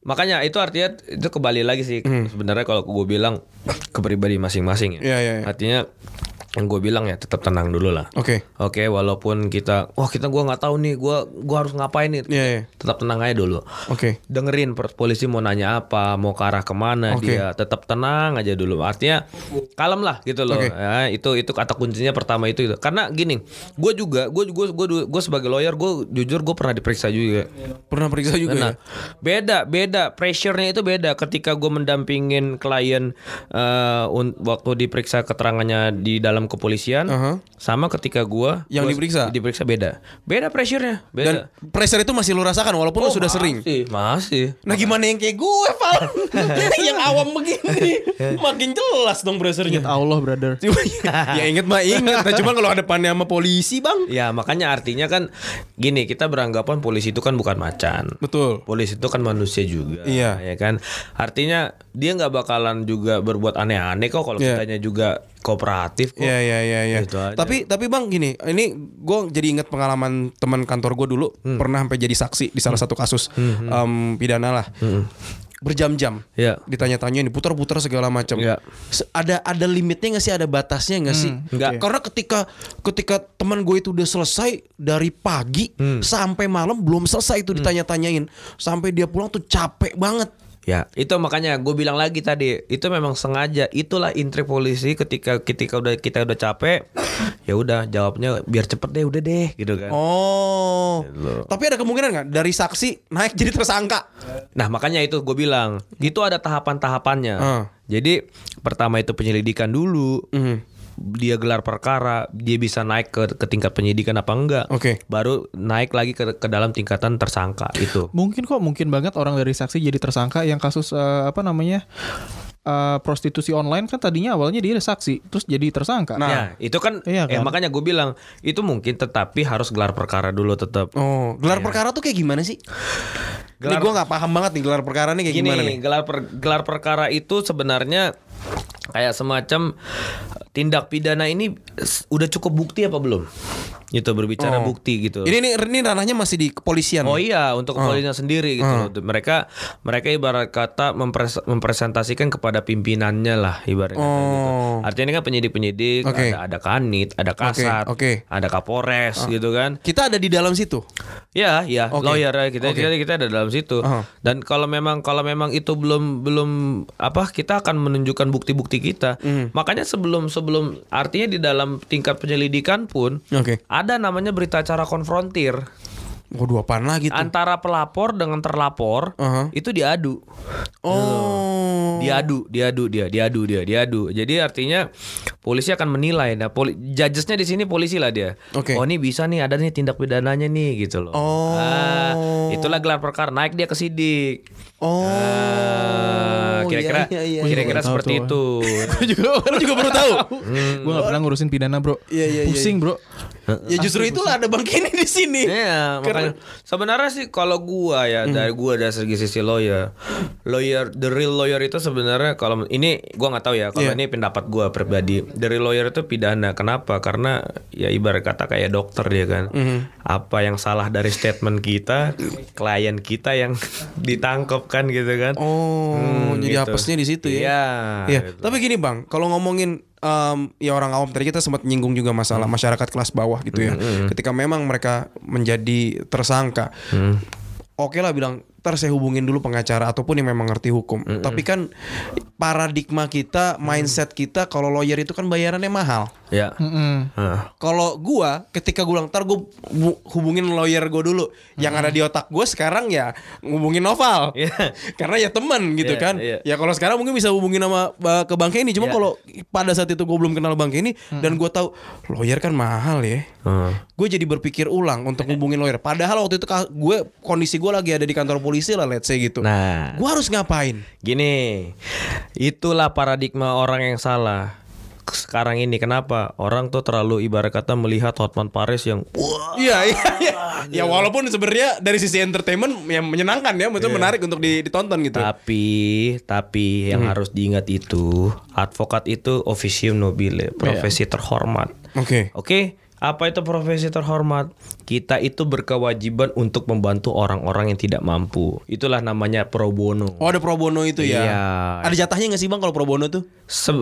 Makanya itu artinya itu kembali lagi sih sebenarnya kalau gue bilang ke pribadi masing-masing ya. Iya, iya, iya. Artinya yang gue bilang ya tetap tenang dulu lah. Oke. Oke, walaupun kita, wah kita gua nggak tahu nih, gua gua harus ngapain nih. Iya, iya. Tetap tenang aja dulu. Oke. Dengerin per- polisi mau nanya apa, mau ke arah ke mana Oke. dia. Tetap tenang aja dulu. Artinya kalem lah gitu loh. Oke. Ya, itu itu kata kuncinya pertama itu itu. Karena gini, gue juga, gue gue gue gue sebagai lawyer, gue jujur gue pernah diperiksa juga. Pernah periksa juga Nah, ya? beda, beda. Pressure-nya itu beda. Ketika gue mendampingin klien eh, un- waktu diperiksa keterangannya di dalam kepolisian, Aha. sama ketika gue Yang diperiksa? diperiksa beda. Beda pressure-nya, Dan beda. pressure itu masih lu rasakan walaupun lu sudah sering. Masih, masih. Nah gimana yang kayak gue, Val? yang awam begini. Makin jelas dong pressure-nya. Allah brother. ya inget mah inget. Nah, cuma kalau ada depannya sama polisi, Bang. Ya makanya artinya kan gini kita beranggapan polisi itu kan bukan macan. Betul. Polisi itu kan manusia juga, Iya. ya kan. Artinya dia nggak bakalan juga berbuat aneh-aneh kok kalau Iya. kitanya juga kooperatif kok. Iya iya iya iya. Gitu aja. Tapi tapi bang gini, ini gue jadi inget pengalaman teman kantor gue dulu Hmm. pernah sampai jadi saksi di salah satu kasus em, pidana lah. Berjam-jam. Iya. Ditanya-tanya diputar-putar segala macam. Iya. Se- Ada ada limitnya nggak sih? Ada batasnya nggak sih? Nggak. Karena ketika ketika teman gue itu udah selesai dari pagi sampai malam belum selesai itu ditanya-tanyain sampai dia pulang tuh capek banget. Ya, itu makanya gue bilang lagi tadi, itu memang sengaja. Itulah intrik polisi ketika ketika udah kita udah capek, ya udah jawabnya biar cepet deh, udah deh, gitu kan. Oh. Gitu. Tapi ada kemungkinan nggak dari saksi naik jadi tersangka? Nah, makanya itu gue bilang, itu ada tahapan-tahapannya. Ah. Jadi pertama itu penyelidikan dulu. Mhm. Dia gelar perkara, dia bisa naik ke, ke tingkat penyidikan apa enggak. Oke. Baru naik lagi ke, ke dalam tingkatan tersangka itu. Mungkin kok mungkin banget orang dari saksi jadi tersangka yang kasus eh, apa namanya eh, prostitusi online kan tadinya awalnya dia saksi terus jadi tersangka. Nah. Ya, itu kan, Iya eh, kan? makanya gue bilang itu mungkin tetapi harus gelar perkara dulu tetap. Oh, gelar perkara tuh kayak gimana sih? Ini gue nggak paham banget nih gelar perkara nih kayak Gini, gimana nih? gelar per- gelar perkara itu sebenarnya kayak semacam tindak pidana ini udah cukup bukti apa belum? Gitu berbicara Oh. bukti gitu. Ini ini ini ranahnya masih di kepolisian. Oh iya, untuk kepolisian sendiri gitu loh. Mereka mereka ibarat kata mempres- mempresentasikan kepada pimpinannya lah ibarat kata gitu. Oh. Artinya ini kan penyidik-penyidik, Oke. ada ada kanit, ada kasat, oke. ada kapolres gitu kan. Kita ada di dalam situ. Ya, ya, Oke. lawyer kita Oke. kita kita ada dalam situ. Aha. Dan kalau memang kalau memang itu belum belum apa kita akan menunjukkan bukti-bukti kita. Hmm. Makanya sebelum sebelum artinya di dalam tingkat penyelidikan pun Oke. Ada namanya berita acara konfrontir Waduh apaan lagi tuh? antara pelapor dengan terlapor Aha. itu diadu. Oh. Diadu, diadu dia, diadu dia, diadu. Jadi artinya polisi akan menilai. Nah, poli, judgesnya di sini polisi lah dia. Oke. Oh ini bisa nih, ada nih tindak pidananya nih gitu loh. Oh. Ah, itulah gelar perkara. Naik dia ke sidik. Oh. Ah, kira-kira, iya, iya, iya. kira-kira seperti tuh. itu. Gue juga, baru tahu. gue gak pernah ngurusin pidana bro. Iya, iya, iya, Pusing bro. ya justru itulah ada Bang Kenny di sini. Iya, makanya sebenarnya sih kalau gua ya dari gua dari segi sisi lawyer, lawyer the real lawyer itu sebenarnya kalau ini gua nggak tahu ya kalau Iya. ini pendapat gua pribadi. The real lawyer itu pidana. Kenapa? Karena ya ibarat kata kayak dokter dia kan. Apa yang salah dari statement kita, klien kita yang ditangkap kan gitu kan. Oh, Hmm, jadi gitu. apesnya di situ ya. Iya. Iya, gitu. tapi gini Bang, kalau ngomongin em, ya orang awam tadi kita sempat nyinggung juga Hmm. masalah masyarakat kelas bawah gitu ya. Ketika memang mereka menjadi tersangka. Hmm. Oke lah bilang ntar saya hubungin dulu pengacara ataupun yang memang ngerti hukum. Hmm, Tapi kan paradigma kita, mindset kita kalau lawyer itu kan bayarannya mahal. Ya. Mm-mm. Hah. Kalau gua ketika gua ntar gua bu- hubungin lawyer gua dulu, yang ada di otak gua sekarang ya ngubungin Noval, Iya. karena ya teman gitu Iya, kan. iya. Ya kalau sekarang mungkin bisa hubungin sama uh, ke Bang Kenny, cuma Iya. kalau pada saat itu gua belum kenal Bang Kenny dan gua tahu lawyer kan mahal ya. Hmm. Gue jadi berpikir ulang untuk hubungin lawyer. Padahal waktu itu gue kondisi gue lagi ada di kantor polisi lah, let's say gitu. Nah. Gue harus ngapain? Gini, itulah paradigma orang yang salah. Sekarang ini kenapa orang tuh terlalu ibarat kata melihat Hotman Paris yang wah Iya iya iya. Ya walaupun sebenarnya dari sisi entertainment yang menyenangkan ya, maksudnya Iya. menarik untuk di- ditonton gitu. tapi tapi yang harus diingat itu advokat itu officium nobile, profesi terhormat. Oke. Oke, apa itu profesi terhormat? Kita itu berkewajiban untuk membantu orang-orang yang tidak mampu. Itulah namanya pro bono. Oh ada pro bono itu ya. Iya. Ada jatahnya nggak sih bang kalau pro bono tuh? Se-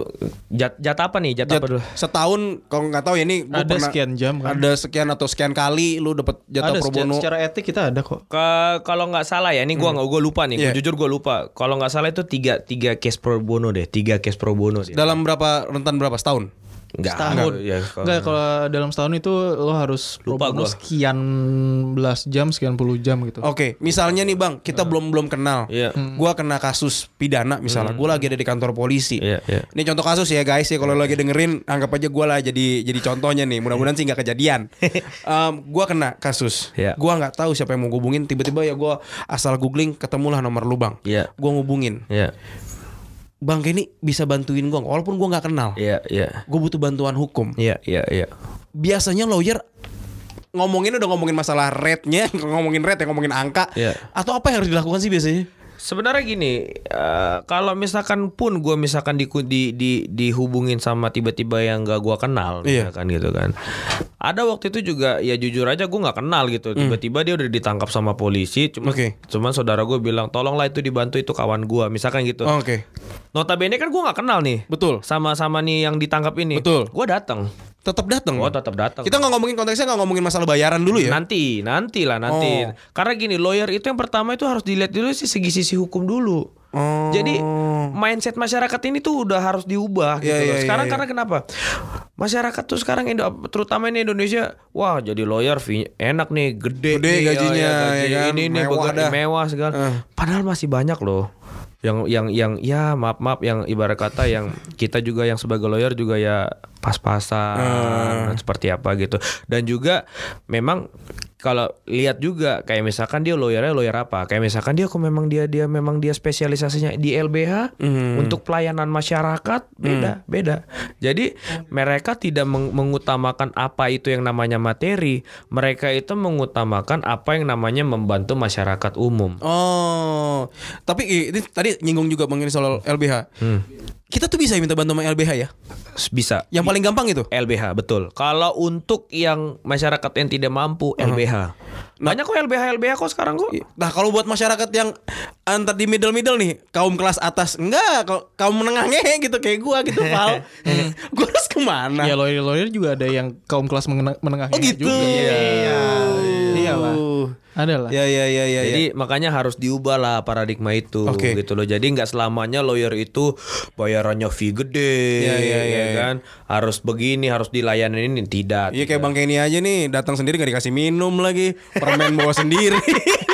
jat, jatah apa nih? Jatah Jat- apa dulu? setahun kalau nggak tahu ya ini gua Ada pernah- sekian jam kan? Ada sekian atau sekian kali lu dapat jatah Ada pro secara, bono. secara etik kita ada kok. Ke kalau nggak salah ya, ini gua nggak gua lupa nih, gua Iya. jujur gua lupa. Kalau nggak salah itu tiga tiga case pro bono deh, tiga case pro bono sih. Dalam berapa rentan berapa setahun? Nggak, Setahun. ya, kalau- Enggak kalau dalam setahun itu lo harus Lupa gua. sekian belas jam, sekian puluh jam gitu. Oke, misalnya nih bang, kita belum belum kenal. Iya. Gua kena kasus pidana misalnya, gua lagi ada di kantor polisi. Iya, iya. Ini contoh kasus ya guys ya, kalau lagi dengerin, anggap aja gua lah jadi jadi contohnya nih. Mudah-mudahan sih nggak kejadian. Em, gua kena kasus, Iya. gua nggak tahu siapa yang mau hubungin. Tiba-tiba ya gua asal googling, ketemulah nomor lu bang. Iya. Gua ngubungin, Iya, bang ini bisa bantuin gua, walaupun gua nggak kenal. iya, iya. Gue butuh bantuan hukum. Iya, iya, iya. Biasanya lawyer ngomongin udah ngomongin masalah rate-nya, ngomongin rate ya ngomongin angka. Iya. Atau apa yang harus dilakukan sih biasanya? Sebenarnya gini, eh, kalau misalkan pun gue misalkan di, di, di dihubungin sama tiba-tiba yang gak gue kenal, Iya. misalkan gitu kan. Ada waktu itu juga ya jujur aja gue nggak kenal gitu. Tiba-tiba dia udah ditangkap sama polisi. Cuma, Hmm. Oke. cuman saudara gue bilang tolonglah itu dibantu itu kawan gue, misalkan gitu. Oh, Oke, Notabene kan gue nggak kenal nih. betul. Sama-sama nih yang ditangkap ini. Betul. Gue datang. Tetap datang. Gue tetap datang. Kita nggak ngomongin konteksnya nggak ngomongin masalah bayaran dulu ya. Nanti, nanti lah nanti. Oh. Karena gini, lawyer itu yang pertama itu harus dilihat dulu sih segi sisi hukum dulu. Oh. Jadi mindset masyarakat ini tuh udah harus diubah gitu Iya, loh. iya, Sekarang iya, karena kenapa? Masyarakat tuh sekarang Indo, terutama ini Indonesia, wah jadi lawyer enak nih, gede, Gede nih, ya, gajinya, ya, gaji ya kan? ini nih Mewah dah. mewah segala. Eh. Padahal masih banyak loh yang yang yang ya maaf maaf yang ibarat kata yang kita juga yang sebagai lawyer juga ya pas-pasan Eh. seperti apa gitu dan juga memang kalau lihat juga kayak misalkan dia lawyernya lawyer apa? Kayak misalkan dia kok memang dia dia memang dia spesialisasinya di LBH untuk pelayanan masyarakat beda beda. Jadi mereka tidak meng- mengutamakan apa itu yang namanya materi, mereka itu mengutamakan apa yang namanya membantu masyarakat umum. Oh, tapi ini tadi nyinggung juga mengenai soal LBH. Kita tuh bisa minta bantuan sama LBH ya. Bisa. Yang paling gampang itu. LBH betul. Kalau untuk yang masyarakat yang tidak mampu LBH. Banyak kok LBH LBH kok sekarang kok. Nah kalau buat masyarakat yang antar di middle middle nih kaum kelas atas enggak kalau kaum menengah ngehe gitu kayak gua gitu Val gua harus ke mana Ya lawyer lawyer juga ada yang kaum kelas menengah, menengah oh gitu juga. Iya. Iya lah. Ada lah. ya ya ya ya Jadi makanya harus diubah lah paradigma itu Oke. gitu loh. Jadi nggak selamanya lawyer itu bayarannya fee gede Iya, iya, ya iya, kan. Harus begini, harus dilayani ini tidak. Iya kayak Bang Kenny aja nih datang sendiri gak dikasih minum lagi permen bawa sendiri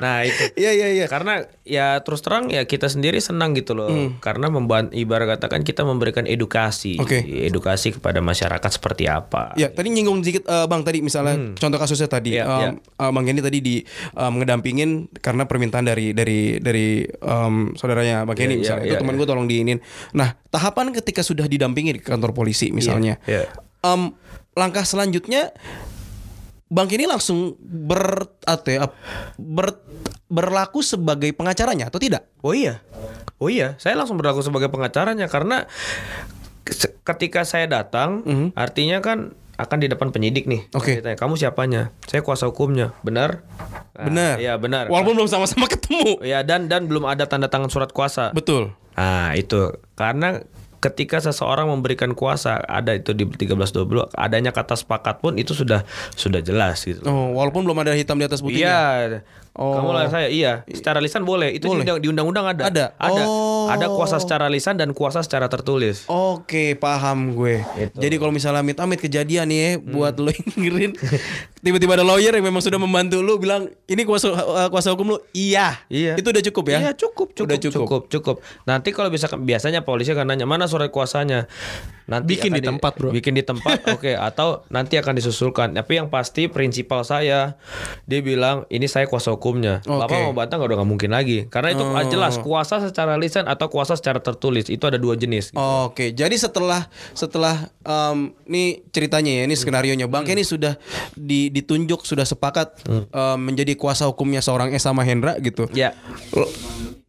Nah, itu. Iya iya iya Karena ya terus terang ya kita sendiri senang gitu loh. Hmm. Karena memban ibarat katakan kita memberikan edukasi, Oke. edukasi kepada masyarakat seperti apa. Ya tadi nyinggung sedikit eh, Bang tadi misalnya contoh kasusnya tadi Iya, em, iya. eh, Bang Kenny tadi di em, ngedampingin karena permintaan dari dari dari em, saudaranya Bang Kenny Iya, misalnya iya, itu teman gue tolong diinin. Nah tahapan ketika sudah didampingi di kantor polisi misalnya, iya. em, langkah selanjutnya Bang Kenny langsung ber, apa ya, ber berlaku sebagai pengacaranya atau tidak? Oh iya. Oh iya, saya langsung berlaku sebagai pengacaranya karena ketika saya datang, artinya kan akan di depan penyidik nih. Oke. Ditanya, Kamu siapanya? Saya kuasa hukumnya. Benar? Nah, Benar. Iya, benar. Walaupun belum sama-sama ketemu. Ya dan dan belum ada tanda tangan surat kuasa. Betul. Nah, itu karena ketika seseorang memberikan kuasa ada itu di 1320 adanya kata sepakat pun itu sudah sudah jelas gitu. Oh, walaupun belum ada hitam di atas putihnya. Iya. Oh. Kamu lah saya iya. Secara lisan boleh. Itu Boleh. di undang- di undang-undang ada. Ada. Ada. Oh. Ada kuasa secara lisan dan kuasa secara tertulis. Oke, paham gue. Gitu. Jadi kalau misalnya amit-amit kejadian nih ya, buat lo yang dengerin, tiba-tiba ada lawyer yang memang sudah membantu lu bilang, "Ini kuasa uh, kuasa hukum lu." Iya. Iya. Itu udah cukup ya? Iya cukup, cukup, Udah cukup. cukup, cukup. Nanti kalau bisa biasanya polisi akan nanya mana surat kuasanya. Nanti Bikin di tempat, bro. Bikin di tempat, oke. Atau nanti akan disusulkan. Tapi yang pasti prinsipal saya, dia bilang ini saya kuasa hukumnya. Oke. Bapak mau bantah udah nggak mungkin lagi. Karena itu Oh. jelas kuasa secara lisan atau kuasa secara tertulis itu ada dua jenis. Oke, jadi setelah setelah um, ini ceritanya ya, ini skenario nya Bang Kenny sudah di, ditunjuk sudah sepakat um, menjadi kuasa hukumnya seorang Esa Mahendra gitu. Ya. L-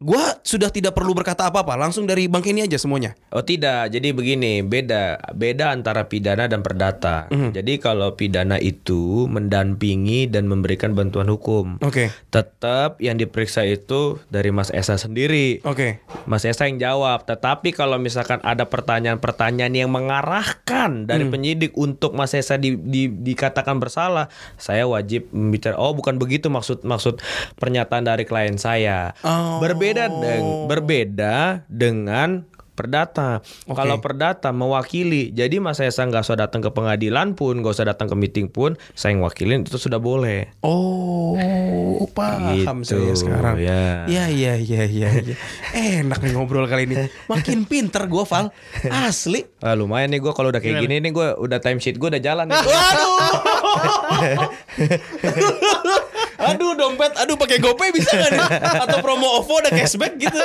Gua sudah tidak perlu berkata apa-apa, langsung dari Bang Kenny aja semuanya. Oh tidak, jadi begini beda beda antara pidana dan perdata. Mhm. Jadi kalau pidana itu mendampingi dan memberikan bantuan hukum. Oke. Tetap yang diperiksa itu dari Mas Esa sendiri. Oke. Mas Esa yang jawab. Tetapi kalau misalkan ada pertanyaan-pertanyaan yang mengarahkan dari Hmm. penyidik untuk Mas Esa di, di- dikatakan bersalah, saya wajib membicara. Oh bukan begitu maksud maksud pernyataan dari klien saya. Oh. Berbeda deng- berbeda dengan perdata. Kalau perdata mewakili, jadi Mas Esa nggak usah datang ke pengadilan pun, nggak usah datang ke meeting pun, saya yang wakilin itu sudah boleh. Oh, paham Gitu, saya sekarang. ya. Iya, iya, iya, iya. iya. Enak nih ngobrol kali ini. Makin pinter gue, Val. Asli. Ah, lumayan nih gue kalau udah kayak gini nih gue udah time sheet gue udah jalan nih. Waduh. aduh, dompet. Aduh, pakai GoPay bisa gak nih? Atau promo OVO ada cashback gitu.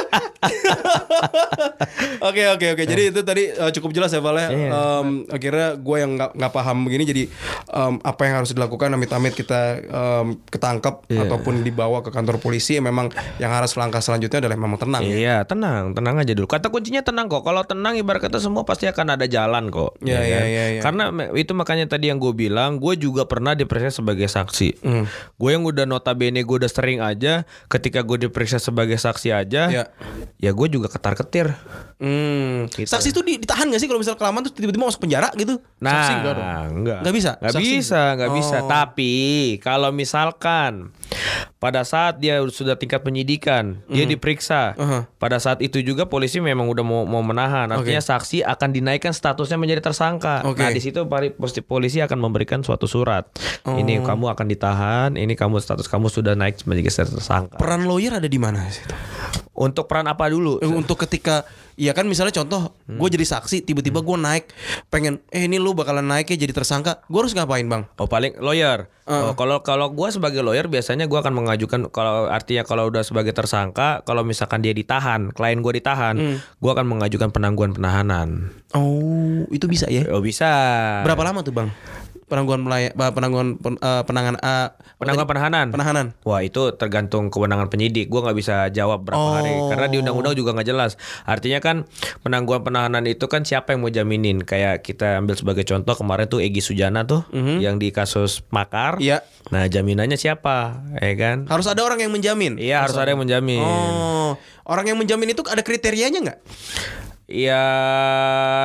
Oke, oke, oke. Jadi itu tadi uh, cukup jelas ya, Val ya. Iya. Em, akhirnya gue yang nggak nggak paham begini jadi em, apa yang harus dilakukan amit-amit kita em, ketangkep Iya. ataupun dibawa ke kantor polisi ya memang yang harus langkah selanjutnya adalah memang tenang ya. Iya tenang, tenang aja dulu. Kata kuncinya tenang kok. Kalau tenang ibarat kata semua pasti akan ada jalan kok. Iya, Ya iya, kan? iya, iya. Karena itu makanya tadi yang gue bilang, gue juga pernah diperiksa sebagai saksi. Hmm. Gue yang udah notabene gue udah sering aja, ketika gue diperiksa sebagai saksi aja, Iya. ya gue juga ketar ketir. Hmm. Gitu. Saksi itu di- ditahan gak sih kalau misal kelamaan terus tiba-tiba masuk penjara gitu? Nah, Saksi enggak dong. enggak. Nggak bisa? Nggak Saksi bisa, nggak bisa. Oh. Tapi kalau misalkan pada saat dia sudah tingkat penyidikan, dia diperiksa. Hmm. Uh-huh. Pada saat itu juga polisi memang udah mau, mau menahan. Artinya saksi akan dinaikkan statusnya menjadi tersangka. Oke. Nah, di situ polisi akan memberikan suatu surat. Ini Oh. kamu akan ditahan, ini kamu status kamu sudah naik menjadi tersangka. Peran lawyer ada di mana sih? Untuk peran apa dulu? Eh, untuk ketika ya kan misalnya contoh gue jadi saksi tiba-tiba gue naik pengen eh ini lu bakalan naik ya jadi tersangka gue harus ngapain bang Oh paling lawyer. Oh, kalau kalau gue sebagai lawyer biasanya gue akan mengajukan kalau artinya kalau udah sebagai tersangka kalau misalkan dia ditahan, klien gue ditahan, gue akan mengajukan penangguhan penahanan. oh itu bisa ya Oh bisa. berapa lama tuh bang penangguhan melaya, bah, penangguhan pen- eh, penangan eh, Penangguhan penahanan. penahanan Wah itu tergantung kewenangan penyidik. Gue nggak bisa jawab berapa hari Oh. karena di undang-undang juga nggak jelas. Artinya kan penangguhan penahanan itu kan siapa yang mau jaminin? Kayak kita ambil sebagai contoh kemarin tuh Egi Sujana tuh yang di kasus makar. Iya. Nah jaminannya siapa? Ya kan? harus ada orang yang menjamin Iya harus ada yang menjamin. oh orang yang menjamin itu ada kriterianya nggak Iya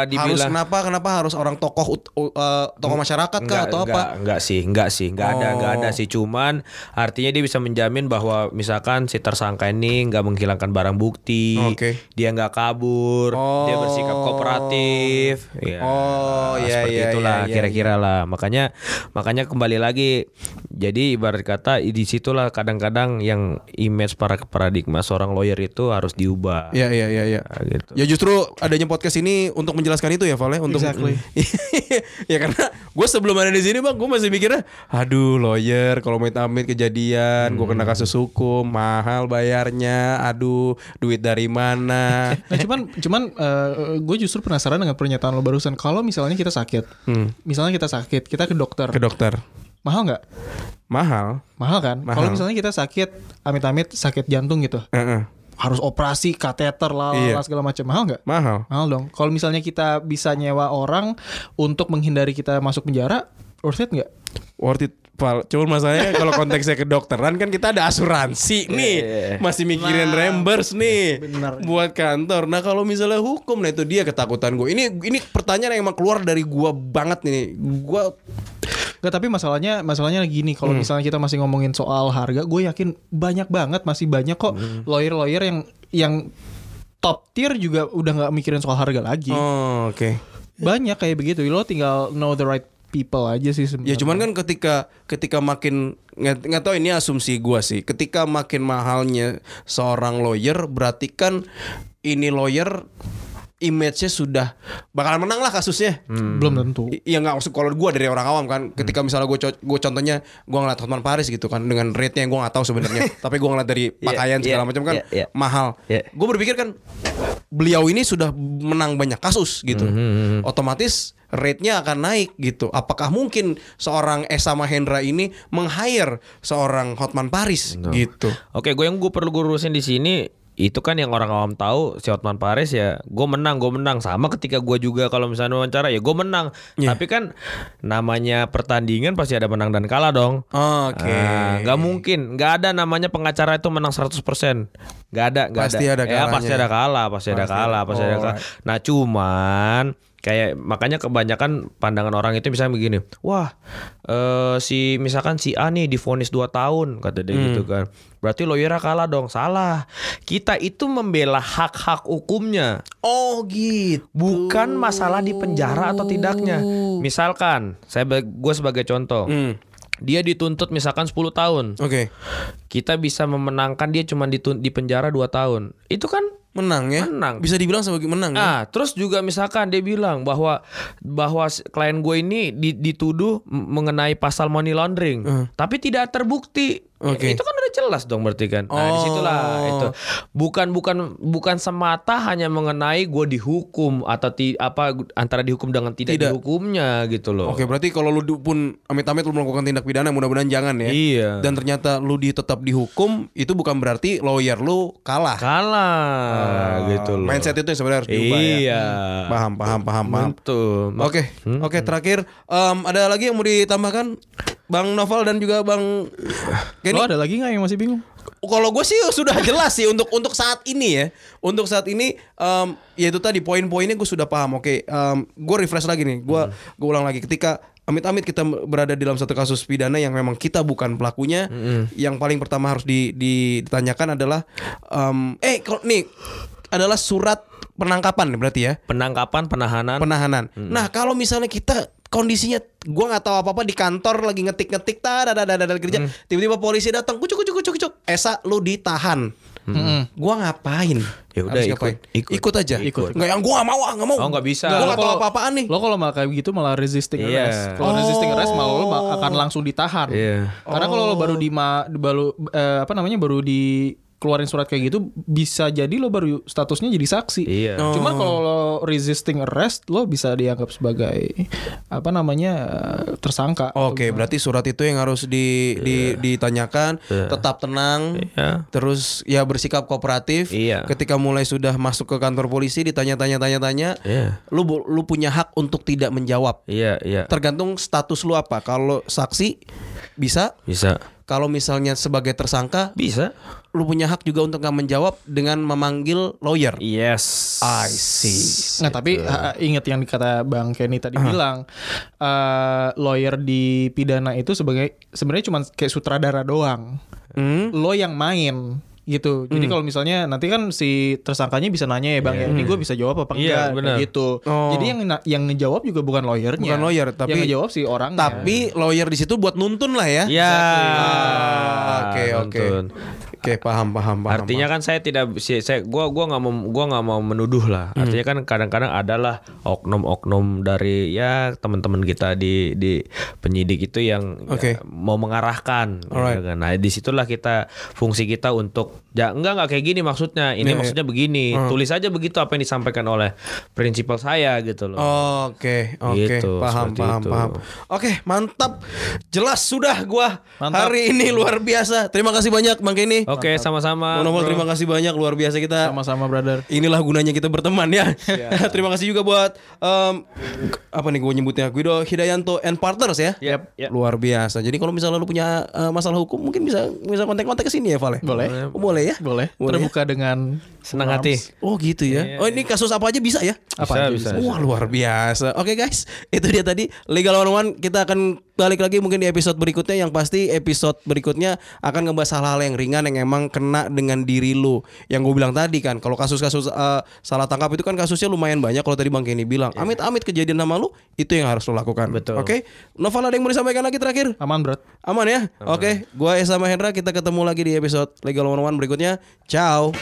harus dibilang kenapa kenapa harus orang tokoh ut- u- eh, tokoh masyarakat kah Enggak, atau enggak, apa Enggak sih, enggak sih, enggak ada, enggak ada Oh. sih. Cuman artinya dia bisa menjamin bahwa misalkan si tersangka ini enggak menghilangkan barang bukti, Oke. dia enggak kabur, dia Oh. bersikap kooperatif. Ya, Oh, iya, seperti iya, itulah iya, iya, kira-kira lah. Makanya makanya kembali lagi. Jadi ibarat kata di situlah kadang-kadang yang image para paradigma seorang lawyer itu harus diubah. Iya iya iya iya. Nah, gitu. Ya justru adanya podcast ini untuk menjelaskan itu ya Val ya untuk Exactly. ya karena gue sebelum ada di sini bang gue masih mikirnya aduh lawyer kalau mau amit kejadian gue kena kasus hukum mahal bayarnya aduh duit dari mana Nah cuman cuman gue justru penasaran dengan pernyataan lo barusan. Kalau misalnya kita sakit, misalnya kita sakit, kita ke dokter, ke dokter mahal nggak? mahal Mahal kan? Kalau misalnya kita sakit, amit-amit sakit jantung gitu, Heeh. Harus operasi, kateter, lah Iya. segala macam, mahal nggak? mahal Mahal dong. Kalau misalnya kita bisa nyewa orang untuk menghindari kita masuk penjara, worth it nggak? worth it Val. Cuman masalahnya kalau konteksnya kedokteran kan kita ada asuransi nih. Masih mikirin Nah, reimburse nih benar. buat kantor. Nah, kalau misalnya hukum nah itu dia ketakutan gue. Ini ini pertanyaan yang emang keluar dari gua banget nih. Gua Nggak, tapi masalahnya masalahnya gini, Hmm. kalau misalnya kita masih ngomongin soal harga, gue yakin banyak banget masih banyak kok Hmm. lawyer-lawyer yang yang top tier juga udah nggak mikirin soal harga lagi. Oh, oke. Banyak kayak begitu. Lo tinggal know the right people aja sih Ya sebenarnya. cuman kan ketika ketika makin nggak nggak tahu ini asumsi gua sih. Ketika makin mahalnya seorang lawyer berarti kan ini lawyer image-nya sudah bakalan menang lah kasusnya. belum tentu. Iya nggak maksud kalau gue dari orang awam kan ketika misalnya gue gue contohnya gue ngeliat Hotman Paris gitu kan dengan rate-nya yang gue nggak tahu sebenarnya. Tapi gue ngeliat dari pakaian segala iya, macam kan iya, iya. mahal. Iya. gue berpikir kan beliau ini sudah menang banyak kasus gitu. Otomatis rate-nya akan naik gitu. Apakah mungkin seorang Esa Mahendra ini meng-hire seorang Hotman Paris gitu? Oke, gue yang gue perlu gue urusin di sini itu kan yang orang awam tahu si Hotman Paris ya gue menang gue menang. Sama ketika gue juga kalau misalnya wawancara ya gue menang. Iya. tapi kan namanya pertandingan pasti ada menang dan kalah dong. Oke. Ah, nggak mungkin nggak ada namanya pengacara itu menang 100% nggak ada nggak Pasti ada. ya pasti ada kalah pasti, ada Pasti kalah ada. pasti ada kalah. Nah cuman kayak makanya kebanyakan pandangan orang itu misalnya begini wah eh, si misalkan si A nih divonis 2 tahun kata dia Hmm. gitu kan. Berarti lawyernya kalah dong. Salah. Kita itu membela hak-hak hukumnya. Oh gitu. Bukan masalah di penjara atau tidaknya. Misalkan saya gue sebagai contoh Hmm. dia dituntut misalkan 10 tahun. Oke. Kita bisa memenangkan dia cuma di penjara 2 tahun. Itu kan menang ya Menang. bisa dibilang sebagai menang ya? Nah, terus juga misalkan dia bilang bahwa bahwa klien gue ini di- dituduh mengenai pasal money laundering, tapi tidak terbukti. Oke. Itu kan udah jelas dong berarti kan. Nah, di situlah Oh. itu. Bukan bukan bukan semata hanya mengenai gue dihukum atau ti, apa antara dihukum dengan tidak, Tidak. dihukumnya gitu loh. Oke, berarti kalau lu pun amit-amit lu melakukan tindak pidana, mudah-mudahan jangan ya. Iya. Dan ternyata lu di tetap dihukum, itu bukan berarti lawyer lu kalah. Kalah gitu loh. Mindset itu yang sebenarnya harus diubah ya. Iya. Paham, paham, paham, paham. Betul. Oke, oke terakhir em, ada lagi yang mau ditambahkan Bang Novel dan juga Bang Kenny? Lo ada lagi nggak yang masih bingung? Kalau gue sih sudah jelas sih untuk untuk saat ini ya. Untuk saat ini em, ya itu tadi poin-poinnya gue sudah paham. Oke, gue refresh lagi nih. Gue gue ulang lagi ketika amit-amit kita berada dalam satu kasus pidana yang memang kita bukan pelakunya. Yang paling pertama harus di- di- ditanyakan adalah em, eh kalau nih adalah surat penangkapan berarti ya Penangkapan, penahanan. penahanan. Nah kalau misalnya kita kondisinya gua nggak tahu apa apa di kantor lagi ngetik ngetik tada kerja tiba-tiba polisi datang kucuk kucuk kucuk kucuk Esa lu ditahan Gua ngapain? Ya udah, ikut. ngapain? Ikut. Ikut aja. Ikut. Nggak yang gua nggak mau, ah, nggak mau. Oh, nggak bisa. Gua Lo nggak tahu apa-apaan nih. Lo kalau malah kayak gitu malah resisting Iya. arrest. Kalau resisting arrest malah lo akan langsung ditahan. Iya. Karena kalau lo baru di ma- baru eh, apa namanya baru di keluarin surat kayak gitu bisa jadi lo baru statusnya jadi saksi. Iya. Cuman kalau lo resisting arrest lo bisa dianggap sebagai apa namanya tersangka. Oke, berarti surat itu yang harus di, di- ditanyakan, tetap tenang, Iya. terus ya bersikap kooperatif. Iya. Ketika mulai sudah masuk ke kantor polisi, ditanya-tanya, tanya-tanya, Iya. lu punya hak untuk tidak menjawab. Iya, iya. Tergantung status lu apa. Kalau saksi bisa, Bisa. kalau misalnya sebagai tersangka, Bisa. Lu punya hak juga untuk nggak menjawab dengan memanggil lawyer. Yes. I see. Nah tapi ha- ingat yang dikata Bang Kenny tadi bilang eh, lawyer di pidana itu sebagai sebenarnya cuma kayak sutradara doang. Hmm? Lo yang main gitu. Jadi kalau misalnya nanti kan si tersangkanya bisa nanya ya Bang ya, ini gue bisa jawab apa Iya, enggak benar. gitu. Oh. Jadi yang na- yang ngejawab juga bukan lawyernya. Bukan lawyer, tapi- yang ngejawab si orang. Tapi lawyer di situ buat nuntun lah ya. Ya. Ah, Oke oke. Oke paham paham paham. Artinya kan saya tidak saya gua gua nggak mau gua nggak mau menuduh lah. Hmm. Artinya kan kadang-kadang adalah oknum-oknum dari ya teman-teman kita di di penyidik itu yang ya, Oke. mau mengarahkan. kan. Nah, di situlah kita fungsi kita untuk ya enggak enggak kayak gini maksudnya. Ini Iya, iya. maksudnya begini. Tulis aja begitu apa yang disampaikan oleh prinsipal saya gitu loh. Oke, oke, Gitu, paham, paham, itu. paham. Oke, mantap. Jelas sudah gua Mantap. hari ini luar biasa. Terima kasih banyak Bang Kenny. Oke, sama-sama. Monopol bro. terima kasih banyak luar biasa kita. sama-sama brother. Inilah gunanya kita berteman ya. Iya. terima kasih juga buat em, apa nih gue nyebutnya Guido Hidayanto and Partners ya. Yap, yap. Luar biasa. Jadi kalau misalnya lu punya eh, masalah hukum mungkin bisa bisa kontak-kontak ke sini ya, Vale. Boleh. Oh, boleh ya? Boleh. Boleh ya? Terbuka dengan Senang hati. Oh gitu ya. Oh ini kasus apa aja bisa ya? Apa Bisa, aja bisa. Wah luar biasa. Oke guys, itu dia tadi Legal One One. Kita akan balik lagi mungkin di episode berikutnya. Yang pasti episode berikutnya akan ngebahas hal-hal yang ringan yang emang kena dengan diri lu. Yang gue bilang tadi kan, kalau kasus-kasus eh, salah tangkap itu kan kasusnya lumayan banyak. Kalau tadi Bang Kenny bilang, amit-amit kejadian sama lu, itu yang harus lu lakukan. Betul. Oke. Novel ada yang mau disampaikan lagi terakhir? aman bro. Aman ya? Oke, gua Esa Mahendra kita ketemu lagi di episode Legal One One berikutnya. Ciao.